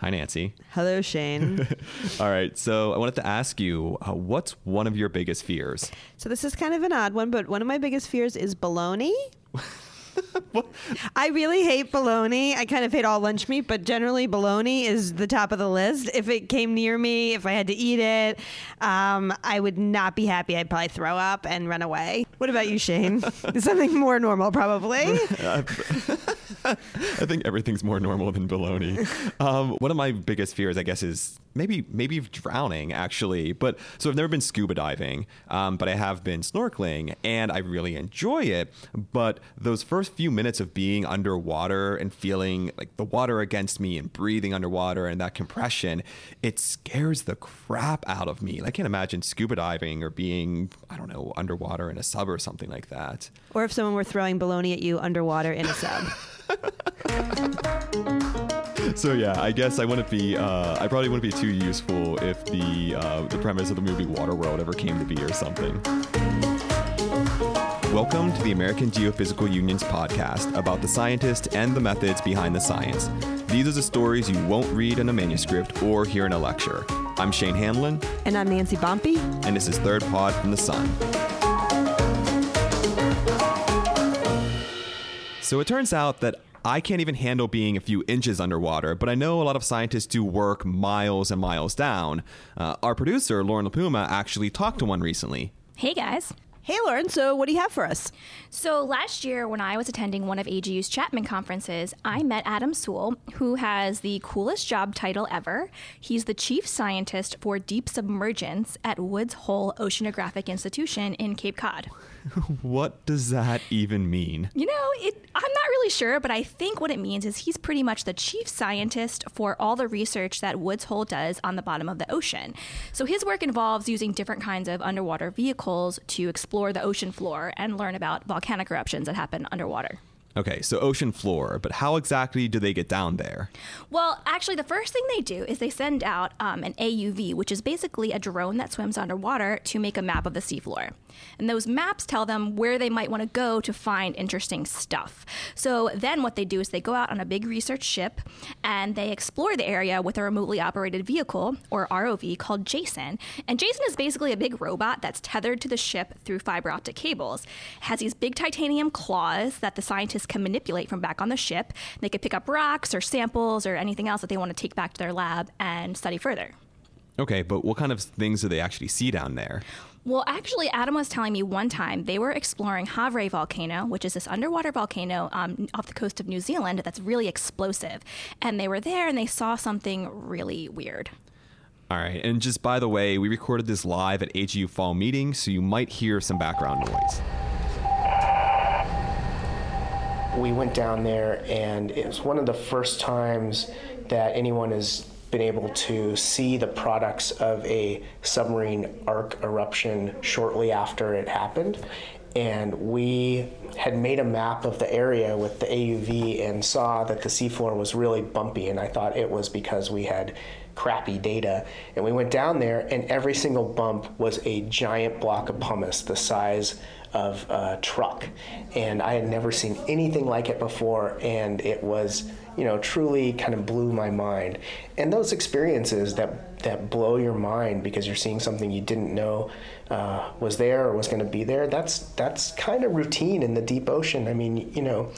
Hi, Nancy. Hello, Shane. All right. So I wanted to ask you, uh, what's one of your biggest fears? so this is kind of an odd one, but one of my biggest fears is baloney. I really hate bologna. I kind of hate all lunch meat, but generally bologna is the top of the list. If it came near me, if I had to eat it, um, I would not be happy. I'd probably throw up and run away. What about you, Shane? Something more normal, probably. I think everything's more normal than baloney. Um, one of my biggest fears, I guess, is maybe maybe drowning actually. But so I've never been scuba diving, um, but I have been snorkeling, and I really enjoy it. But those first few minutes of being underwater and feeling like the water against me and breathing underwater and that compression, it scares the crap out of me. I can't imagine scuba diving or being I don't know underwater in a sub or something like that. Or if someone were throwing baloney at you underwater in a sub. So yeah, I guess I wouldn't be. Uh, I probably wouldn't be too useful if the uh, the premise of the movie Waterworld ever came to be or something. Welcome to the American Geophysical Union's podcast about the scientists and the methods behind the science. These are the stories you won't read in a manuscript or hear in a lecture. I'm Shane Hanlon, and I'm Nancy Bompey. and this is Third Pod from the Sun. So it turns out that I can't even handle being a few inches underwater, but I know a lot of scientists do work miles and miles down. Uh, our producer, Lauren Lipuma, actually talked to one recently. Hey guys. Hey, Lauren. So, what do you have for us? So last year, when I was attending one of AGU's Chapman conferences, I met Adam Soule, who has the coolest job title ever. He's the chief scientist for deep submergence at Woods Hole Oceanographic Institution in Cape Cod. What does that even mean? You know, it, I'm not really sure, but I think what it means is he's pretty much the chief scientist for all the research that Woods Hole does on the bottom of the ocean. So his work involves using different kinds of underwater vehicles to explore the ocean floor and learn about volcanic eruptions that happen underwater. Okay, so ocean floor, but how exactly do they get down there? Well, actually, the first thing they do is they send out um, an AUV, which is basically a drone that swims underwater to make a map of the seafloor. And those maps tell them where they might want to go to find interesting stuff. So then what they do is they go out on a big research ship and they explore the area with a remotely operated vehicle, or ROV, called Jason. And Jason is basically a big robot that's tethered to the ship through fiber optic cables. It has these big titanium claws that the scientists can manipulate from back on the ship. They could pick up rocks or samples or anything else that they want to take back to their lab and study further. Okay, but what kind of things do they actually see down there? Well, actually, Adam was telling me one time they were exploring Havre volcano, which is this underwater volcano um, off the coast of New Zealand that's really explosive. And they were there and they saw something really weird. All right, and just by the way, we recorded this live at AGU Fall Meeting, so you might hear some background noise. we went down there and it was one of the first times that anyone has been able to see the products of a submarine arc eruption shortly after it happened. And we had made a map of the area with the AUV and saw that the seafloor was really bumpy. And I thought it was because we had crappy data. And we went down there and every single bump was a giant block of pumice the size of a truck. And I had never seen anything like it before. And it was you know truly kind of blew my mind. And those experiences that that blow your mind because you're seeing something you didn't know uh, was there or was going to be there that's that's kind of routine in the deep ocean. I mean you know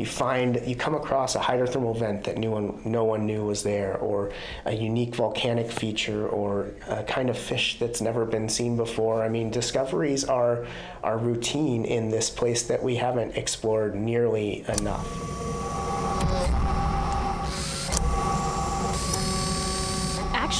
you find you come across a hydrothermal vent that no one, no one knew was there or a unique volcanic feature or a kind of fish that's never been seen before. I mean discoveries are are routine in this place that we haven't explored nearly enough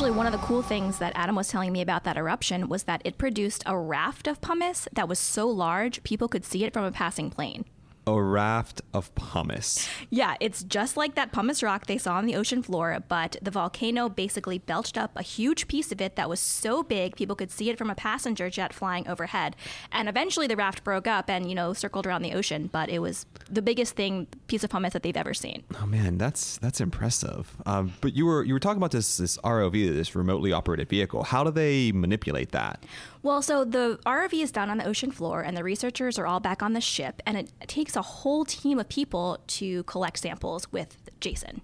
Actually, one of the cool things that Adam was telling me about that eruption was that it produced a raft of pumice that was so large people could see it from a passing plane. A raft of pumice. Yeah, it's just like that pumice rock they saw on the ocean floor, but the volcano basically belched up a huge piece of it that was so big people could see it from a passenger jet flying overhead. And eventually the raft broke up and, you know, circled around the ocean, but it was the biggest thing piece of pumice that they've ever seen. Oh man, that's that's impressive. Um, but you were you were talking about this this ROV, this remotely operated vehicle. How do they manipulate that? Well, so the ROV is down on the ocean floor, and the researchers are all back on the ship, and it takes a whole team of people to collect samples with Jason.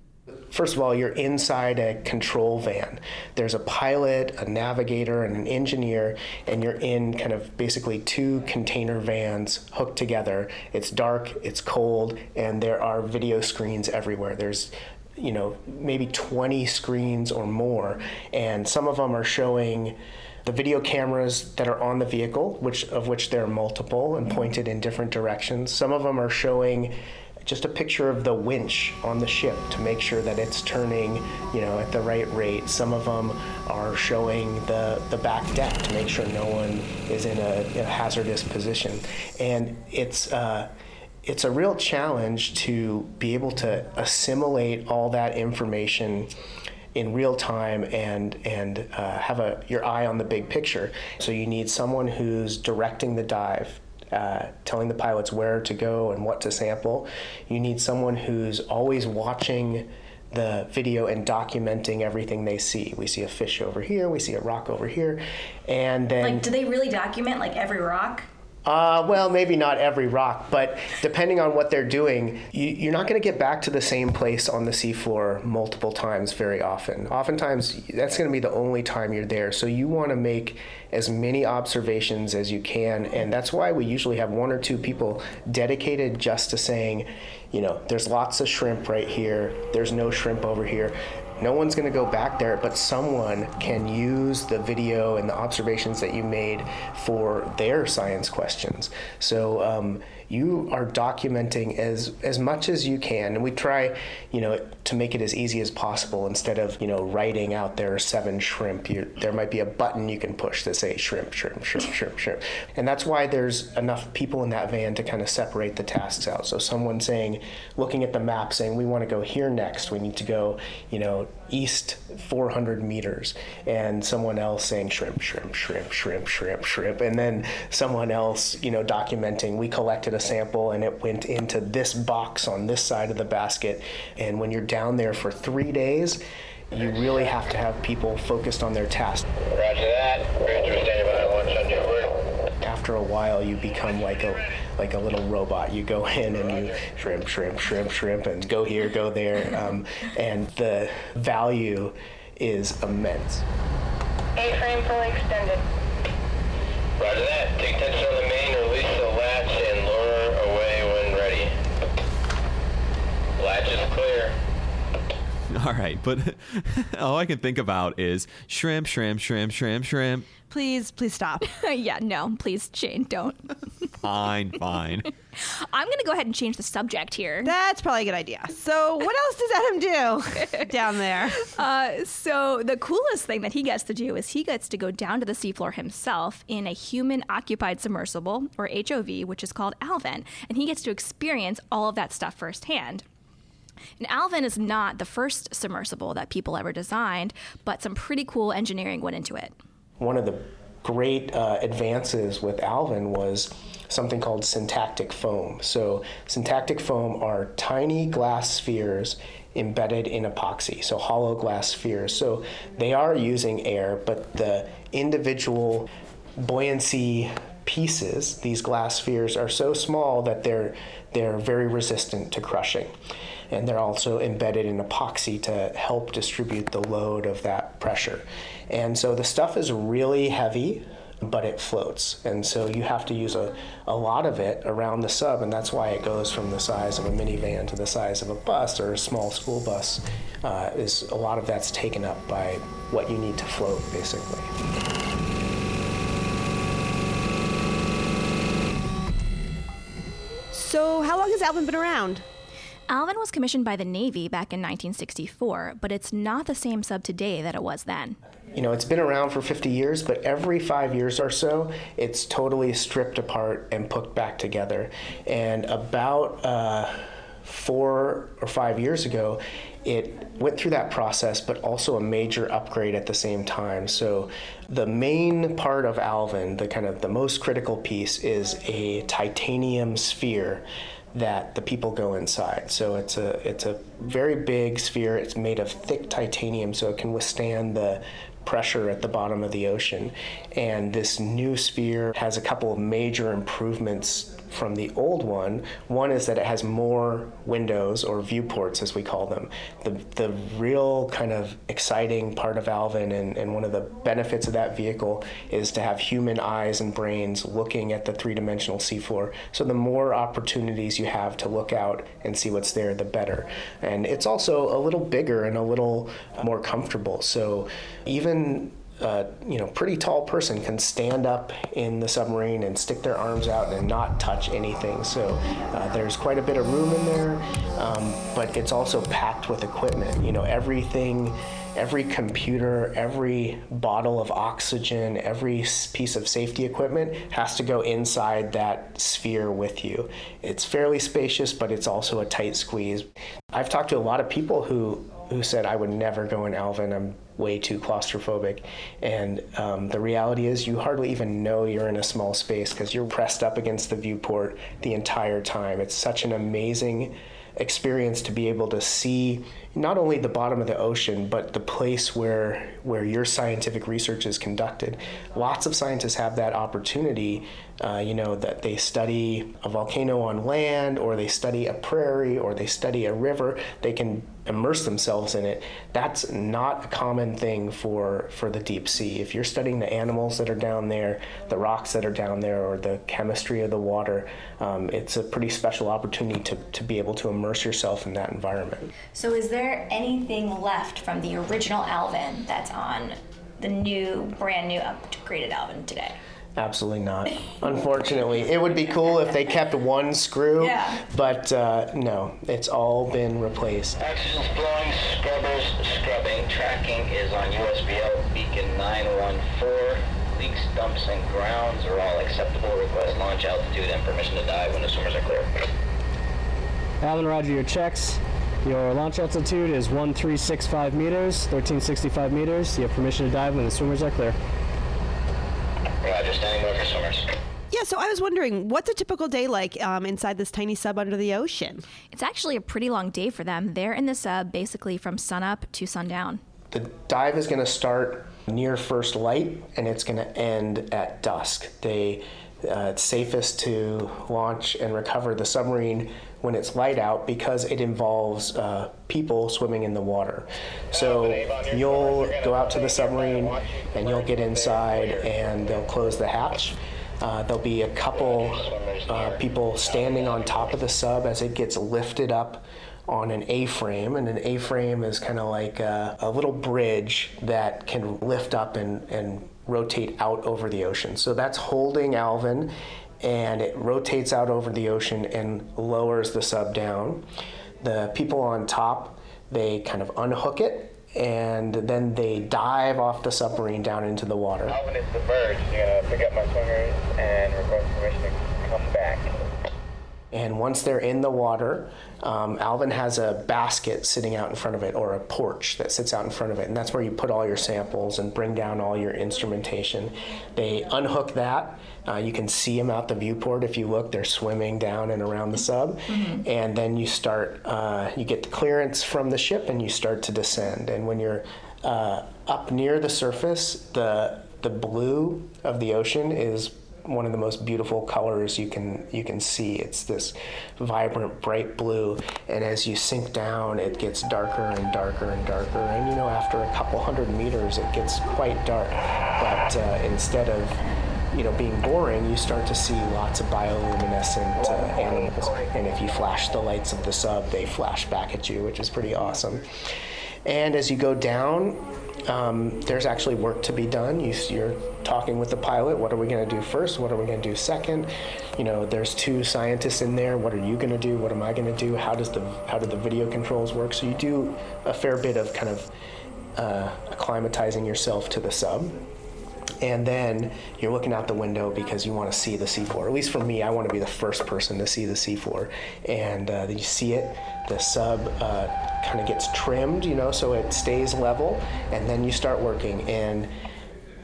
first of all, you're inside a control van. There's a pilot, a navigator, and an engineer, and you're in kind of basically two container vans hooked together. It's dark, it's cold, and there are video screens everywhere. There's you know, maybe 20 screens or more, and some of them are showing the video cameras that are on the vehicle, which of which there are multiple and pointed in different directions. Some of them are showing just a picture of the winch on the ship to make sure that it's turning, you know, at the right rate. Some of them are showing the, the back deck to make sure no one is in a, a hazardous position. And it's, uh, it's a real challenge to be able to assimilate all that information in real time and and uh, have a your eye on the big picture. So you need someone who's directing the dive, uh, telling the pilots where to go and what to sample. You need someone who's always watching the video and documenting everything they see. We see a fish over here, we see a rock over here, and then Like, do they really document like every rock? Uh, well, maybe not every rock, but depending on what they're doing, you, you're not going to get back to the same place on the seafloor multiple times very often. Oftentimes, that's going to be the only time you're there. So you want to make as many observations as you can, and that's why we usually have one or two people dedicated just to saying, you know, there's lots of shrimp right here, there's no shrimp over here. No one's going to go back there, but someone can use the video and the observations that you made for their science questions. So um, you are documenting as as much as you can, and we try, you know, to make it as easy as possible. Instead of you know writing out there are seven shrimp, you, there might be a button you can push that say shrimp, shrimp, shrimp, shrimp, shrimp, and that's why there's enough people in that van to kind of separate the tasks out. So someone saying, looking at the map, saying we want to go here next, we need to go, you know, east 400 meters, and someone else saying shrimp, shrimp, shrimp, shrimp, shrimp, shrimp, and then someone else, you know, documenting we collected a sample and it went into this box on this side of the basket, and when you're down there for three days. You really have to have people focused on their task. Roger that. Bridge, we're standing by launch on your word. After a while, you become like a like a little robot. You go in and you shrimp, shrimp, shrimp, shrimp, and go here, go there, um, and the value is immense. A-frame fully extended. Roger that. Take tension on the main, release the latch, and lower away when ready. Latch is clear. All right, but all I can think about is shrimp, shrimp, shrimp, shrimp, shrimp. Please, please stop. yeah, no, please, Shane, don't. Fine, fine. I'm going to go ahead and change the subject here. That's probably a good idea. So, what else does Adam do down there? Uh, so the coolest thing that he gets to do is he gets to go down to the seafloor himself in a human-occupied submersible, or HOV, which is called Alvin, and he gets to experience all of that stuff firsthand. And Alvin is not the first submersible that people ever designed, but some pretty cool engineering went into it. One of the great uh, advances with Alvin was something called syntactic foam. So, syntactic foam are tiny glass spheres embedded in epoxy, so hollow glass spheres. So, they are using air, but the individual buoyancy pieces, these glass spheres, are so small that they're they're very resistant to crushing. And they're also embedded in epoxy to help distribute the load of that pressure. And so the stuff is really heavy, but it floats. And so you have to use a, a lot of it around the sub, and that's why it goes from the size of a minivan to the size of a bus or a small school bus. Uh, is a lot of that's taken up by what you need to float, basically. So, how long has Alvin been around? Alvin was commissioned by the Navy back in 1964, but it's not the same sub today that it was then. You know, it's been around for 50 years, but every five years or so, it's totally stripped apart and put back together. And about uh, four or five years ago, it went through that process, but also a major upgrade at the same time. So, the main part of Alvin, the kind of the most critical piece, is a titanium sphere that the people go inside. So it's a it's a very big sphere. It's made of thick titanium, so it can withstand the pressure at the bottom of the ocean. And this new sphere has a couple of major improvements from the old one. One is that it has more windows or viewports, as we call them. The, the real kind of exciting part of Alvin and, and one of the benefits of that vehicle is to have human eyes and brains looking at the three dimensional seafloor. So the more opportunities you have to look out and see what's there, the better. And it's also a little bigger and a little more comfortable. So even a you know pretty tall person can stand up in the submarine and stick their arms out and not touch anything. So uh, there's quite a bit of room in there, um, but it's also packed with equipment. You know everything. Every computer, every bottle of oxygen, every piece of safety equipment has to go inside that sphere with you. It's fairly spacious, but it's also a tight squeeze. I've talked to a lot of people who who said I would never go in Alvin. I'm way too claustrophobic. And um, the reality is, you hardly even know you're in a small space because you're pressed up against the viewport the entire time. It's such an amazing experience to be able to see not only the bottom of the ocean but the place where where your scientific research is conducted lots of scientists have that opportunity uh, you know that they study a volcano on land or they study a prairie or they study a river they can immerse themselves in it that's not a common thing for for the deep sea if you're studying the animals that are down there the rocks that are down there or the chemistry of the water um, it's a pretty special opportunity to, to be able to immerse yourself in that environment So, is there anything left from the original Alvin that's on the new, brand new, upgraded Alvin today? Absolutely not. Unfortunately, it would be cool if they kept one screw, Yeah. but uh, no, it's all been replaced. Oxygen's blowing, scrubbers scrubbing. Tracking is on USBL beacon 914. Leaks, dumps, and grounds are all acceptable. Request launch altitude and permission to dive when the swimmers are clear. Alvin, roger your checks. Your launch altitude is 1365 meters, 1365 meters. You have permission to dive when the swimmers are clear. Roger, standing by for swimmers. Yeah, so I was wondering, what's a typical day like um, inside this tiny sub under the ocean? It's actually a pretty long day for them. They're in the sub basically from sunup to sundown. The dive is going to start near first light and it's going to end at dusk. They, uh, it's safest to launch and recover the submarine when it's light out because it involves uh, people swimming in the water. So you'll go out to the submarine and you'll get inside and they'll close the hatch. Uh, there'll be a couple uh, people standing on top of the sub as it gets lifted up on an A-frame, and an A-frame is kind of like a, a little bridge that can lift up and, and rotate out over the ocean. So that's holding Alvin, and it rotates out over the ocean and lowers the sub down. The people on top, they kind of unhook it, and then they dive off the submarine down into the water. Alvin to pick up my and request permission. And once they're in the water, um, Alvin has a basket sitting out in front of it or a porch that sits out in front of it. And that's where you put all your samples and bring down all your instrumentation. They unhook that. Uh, you can see them out the viewport if you look. They're swimming down and around the sub. And then you start, uh, you get the clearance from the ship and you start to descend. And when you're uh, up near the surface, the, the blue of the ocean is one of the most beautiful colors you can you can see. It's this vibrant, bright blue, and as you sink down, it gets darker and darker and darker. And you know, after a couple hundred meters, it gets quite dark. But uh, instead of you know being boring, you start to see lots of bioluminescent uh, animals. And if you flash the lights of the sub, they flash back at you, which is pretty awesome. And as you go down, um, there's actually work to be done. You, you're talking with the pilot. What are we going to do first? What are we going to do second? You know, there's two scientists in there. What are you going to do? What am I going to do? How does the how do the video controls work? So you do a fair bit of kind of uh, acclimatizing yourself to the sub. And then you're looking out the window because you want to see the seafloor. At least for me, I want to be the first person to see the seafloor. And uh, you see it, the sub uh, kind of gets trimmed, you know, so it stays level. And then you start working. And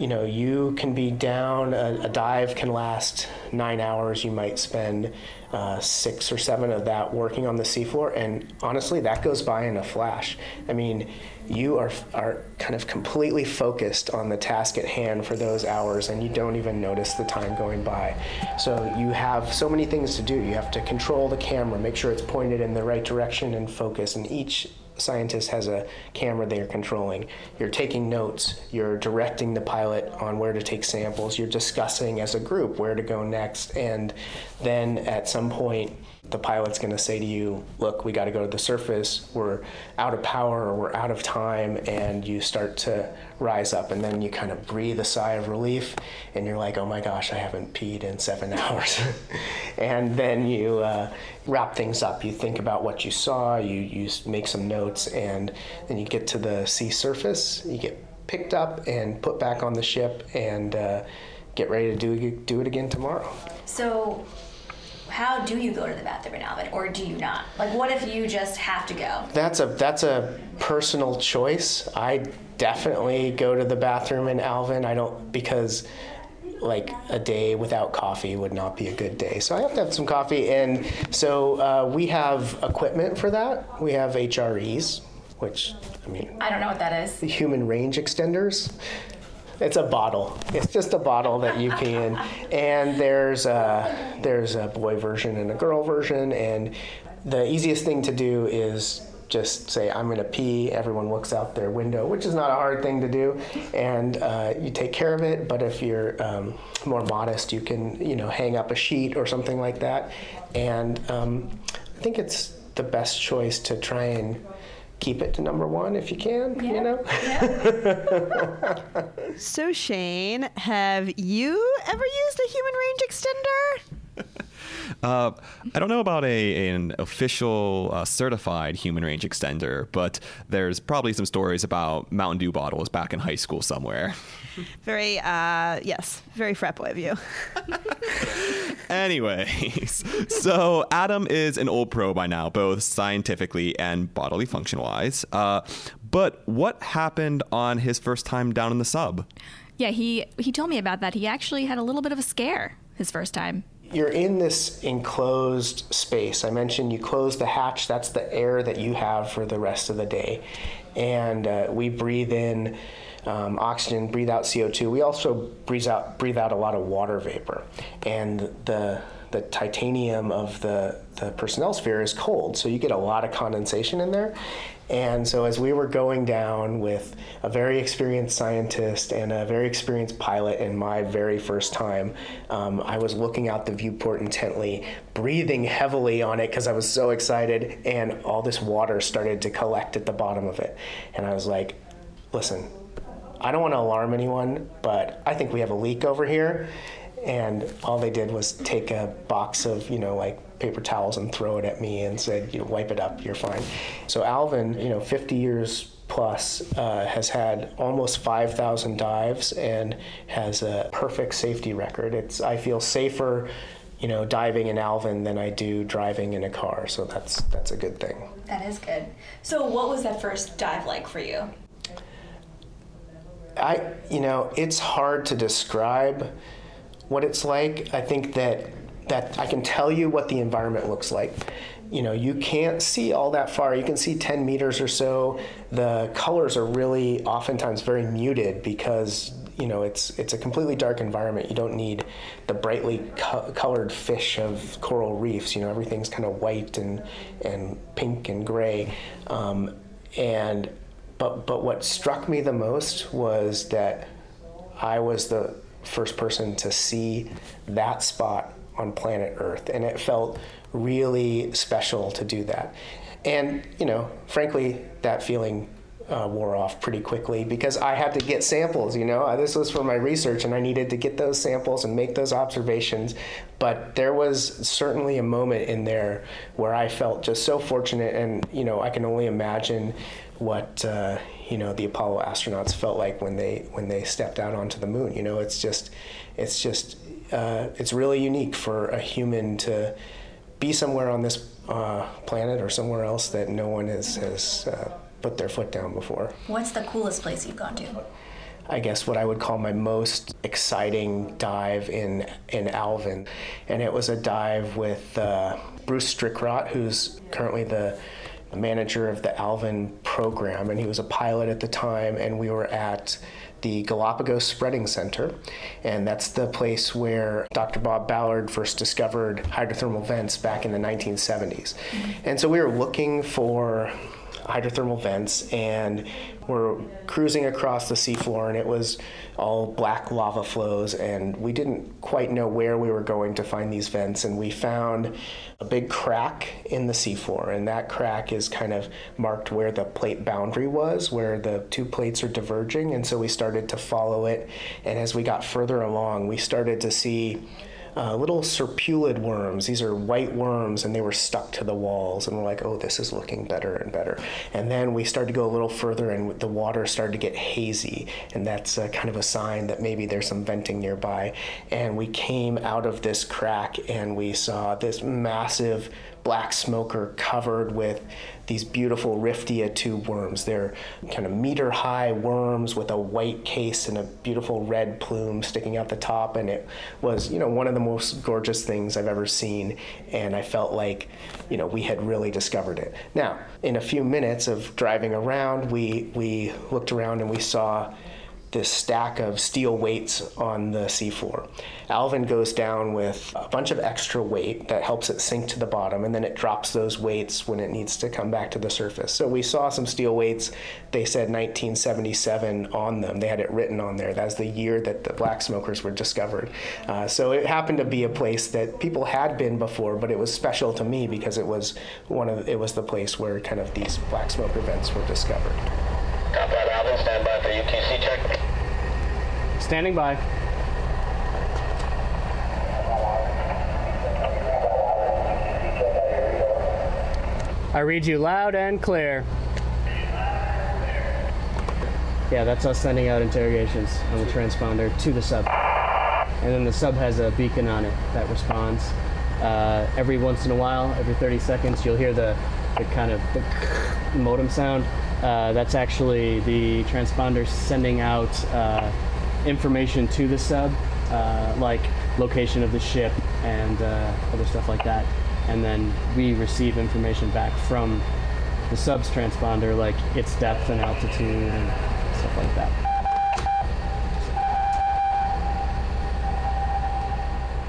you know, you can be down, a, a dive can last nine hours. You might spend uh, six or seven of that working on the seafloor, and honestly, that goes by in a flash. I mean, you are, are kind of completely focused on the task at hand for those hours, and you don't even notice the time going by. So, you have so many things to do. You have to control the camera, make sure it's pointed in the right direction and focus, and each scientist has a camera they're controlling. You're taking notes, you're directing the pilot on where to take samples, you're discussing as a group where to go next, and then at some point, the pilot's going to say to you, Look, we got to go to the surface. We're out of power or we're out of time. And you start to rise up. And then you kind of breathe a sigh of relief. And you're like, Oh my gosh, I haven't peed in seven hours. and then you uh, wrap things up. You think about what you saw, you, you make some notes, and then you get to the sea surface. You get picked up and put back on the ship and uh, get ready to do, do it again tomorrow. So, how do you go to the bathroom in Alvin, or do you not? Like, what if you just have to go? That's a that's a personal choice. I definitely go to the bathroom in Alvin. I don't because like a day without coffee would not be a good day. So I have to have some coffee, and so uh, we have equipment for that. We have HREs, which I mean, I don't know what that is. the human range extenders. It's a bottle. It's just a bottle that you in, and there's a there's a boy version and a girl version, and the easiest thing to do is just say I'm going to pee. Everyone looks out their window, which is not a hard thing to do, and uh, you take care of it. But if you're um, more modest, you can you know hang up a sheet or something like that, and um, I think it's the best choice to try and keep it to number one if you can. You know. So, Shane, have you ever used a human range extender? Uh, I don't know about a an official uh, certified human range extender, but there's probably some stories about Mountain Dew bottles back in high school somewhere. Very, uh, yes, very frat boy of you. Anyways, so Adam is an old pro by now, both scientifically and bodily function wise. Uh, but what happened on his first time down in the sub? Yeah, he he told me about that. He actually had a little bit of a scare his first time. you're in this enclosed space. I mentioned you close the hatch, that's the air that you have for the rest of the day. And uh, we breathe in um, oxygen, breathe out CO2. We also breathe out, breathe out a lot of water vapor. And the, the titanium of the, the personnel sphere is cold, so you get a lot of condensation in there. And so, as we were going down with a very experienced scientist and a very experienced pilot, in my very first time, um, I was looking out the viewport intently, breathing heavily on it because I was so excited, and all this water started to collect at the bottom of it. And I was like, listen, I don't want to alarm anyone, but I think we have a leak over here. And all they did was take a box of, you know, like paper towels and throw it at me and said, you know, wipe it up, you're fine. So Alvin, you know, 50 years plus, uh, has had almost 5,000 dives and has a perfect safety record. It's I feel safer, you know, diving in Alvin than I do driving in a car. So that's that's a good thing. That is good. So, what was that first dive like for you? I, you know, it's hard to describe what it's like. I think that that I can tell you what the environment looks like. You know, you can't see all that far. You can see 10 meters or so. The colors are really oftentimes very muted because you know it's it's a completely dark environment. You don't need the brightly co- colored fish of coral reefs. You know, everything's kind of white and and pink and gray. Um, and but but what struck me the most was that I was the first person to see that spot on planet Earth, and it felt really special to do that. And you know, frankly, that feeling uh, wore off pretty quickly because I had to get samples. You know, this was for my research, and I needed to get those samples and make those observations. But there was certainly a moment in there where I felt just so fortunate, and you know, I can only imagine what uh, you know the Apollo astronauts felt like when they when they stepped out onto the moon. You know, it's just it's just uh, it's really unique for a human to be somewhere on this uh, planet or somewhere else that no one has has uh, put their foot down before. What's the coolest place you've gone to? I guess what I would call my most exciting dive in in Alvin, and it was a dive with uh, Bruce Strickrott, who's currently the manager of the Alvin program, and he was a pilot at the time, and we were at the Galapagos Spreading Center, and that's the place where Dr. Bob Ballard first discovered hydrothermal vents back in the 1970s. And so we were looking for hydrothermal vents and we're cruising across the seafloor and it was all black lava flows and we didn't quite know where we were going to find these vents and we found a big crack in the seafloor and that crack is kind of marked where the plate boundary was where the two plates are diverging and so we started to follow it and as we got further along we started to see uh, little serpulid worms. These are white worms, and they were stuck to the walls. And we're like, oh, this is looking better and better. And then we started to go a little further, and the water started to get hazy, and that's uh, kind of a sign that maybe there's some venting nearby. And we came out of this crack, and we saw this massive black smoker covered with these beautiful Riftia tube worms. They're kind of meter high worms with a white case and a beautiful red plume sticking out the top. And it was, you know, one of the most gorgeous things I've ever seen. And I felt like, you know, we had really discovered it. Now, in a few minutes of driving around, we, we looked around and we saw this stack of steel weights on the seafloor. Alvin goes down with a bunch of extra weight that helps it sink to the bottom, and then it drops those weights when it needs to come back to the surface. So we saw some steel weights. They said 1977 on them. They had it written on there. That's the year that the black smokers were discovered. Uh, so it happened to be a place that people had been before, but it was special to me because it was one of it was the place where kind of these black smoker vents were discovered. That, Alvin. Stand by for UTC check. Standing by. I read you loud and clear. Yeah, that's us sending out interrogations on the transponder to the sub. And then the sub has a beacon on it that responds. Uh, every once in a while, every 30 seconds, you'll hear the, the kind of the modem sound. Uh, that's actually the transponder sending out uh, information to the sub, uh, like location of the ship and uh, other stuff like that. And then we receive information back from the sub's transponder, like its depth and altitude and stuff like that.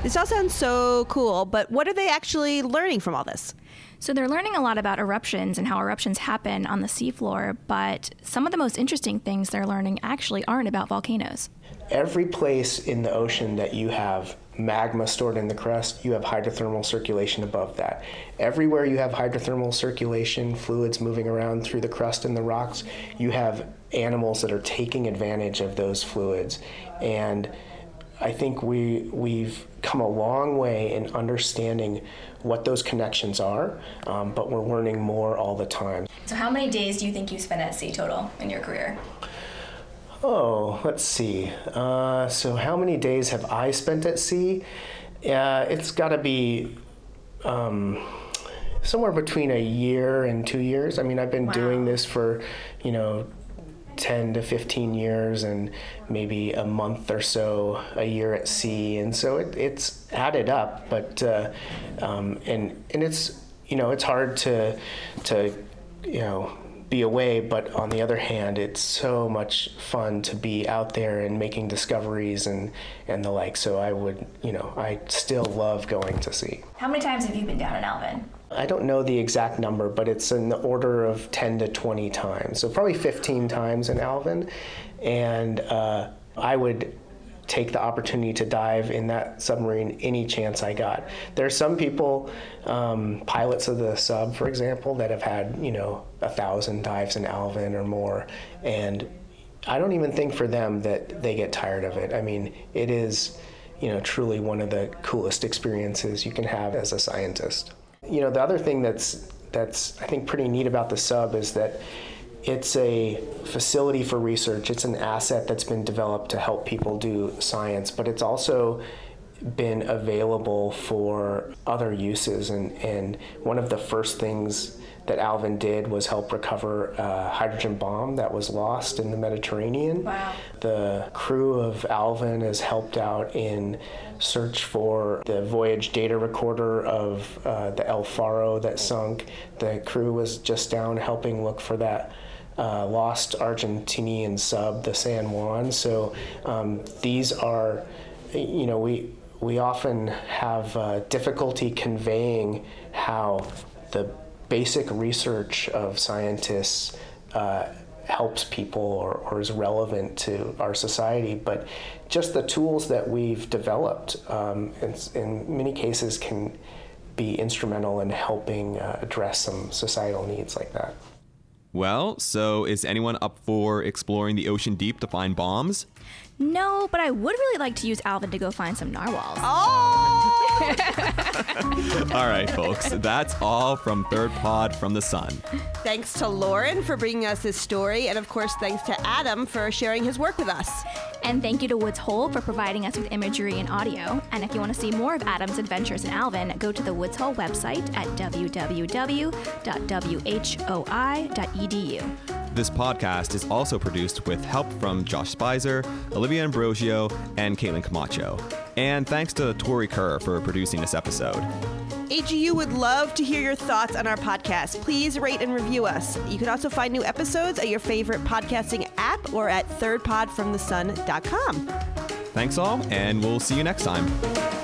This all sounds so cool, but what are they actually learning from all this? So they're learning a lot about eruptions and how eruptions happen on the seafloor, but some of the most interesting things they're learning actually aren't about volcanoes. Every place in the ocean that you have magma stored in the crust, you have hydrothermal circulation above that. Everywhere you have hydrothermal circulation, fluids moving around through the crust and the rocks, you have animals that are taking advantage of those fluids. And I think we we've come a long way in understanding what those connections are, um, but we're learning more all the time. So, how many days do you think you spent at sea total in your career? Oh, let's see. Uh, so, how many days have I spent at sea? Uh, it's got to be um, somewhere between a year and two years. I mean, I've been doing this for, you know, 10 to 15 years and maybe a month or so a year at sea. And so it, it's added up but uh, um, and and it's you know it's hard to to you know be away but on the other hand it's so much fun to be out there and making discoveries and and the like. So I would you know I still love going to sea. How many times have you been down in Alvin? I don't know the exact number, but it's in the order of 10 to 20 times. So probably 15 times in Alvin. And uh, I would take the opportunity to dive in that submarine any chance I got. There are some people, um, pilots of the sub, for example, that have had, you know, a thousand dives in Alvin or more. And I don't even think for them that they get tired of it. I mean, it is, you know, truly one of the coolest experiences you can have as a scientist. You know, the other thing that's that's I think pretty neat about the sub is that it's a facility for research. It's an asset that's been developed to help people do science, but it's also been available for other uses. And, and one of the first things that Alvin did was help recover a hydrogen bomb that was lost in the Mediterranean. Wow. The crew of Alvin has helped out in search for the voyage data recorder of uh, the El Faro that sunk. The crew was just down helping look for that uh, lost Argentinian sub, the San Juan. So um, these are, you know, we we often have uh, difficulty conveying how the basic research of scientists uh, helps people or, or, is relevant to our society, but just the tools that we've developed um, in, in, many cases can be instrumental in helping uh, address some societal needs like that. Well, so is anyone up for exploring the ocean deep to find bombs? No, but I would really like to use Alvin to go find some narwhals. Oh! all right, folks. That's all from Third Pod from the Sun. Thanks to Lauren for bringing us this story, and of course, thanks to Adam for sharing his work with us. And thank you to Woods Hole for providing us with imagery and audio. And if you want to see more of Adam's adventures in Alvin, go to the Woods Hole website at www.whoi.edu. This podcast is also produced with help from Josh Spicer, Olivia Ambrosio, and Caitlin Camacho. And thanks to Tori Kerr for producing this episode. AGU would love to hear your thoughts on our podcast. Please rate and review us. You can also find new episodes at your favorite podcasting app or at thirdpodfromthesun.com. Thanks all, and we'll see you next time.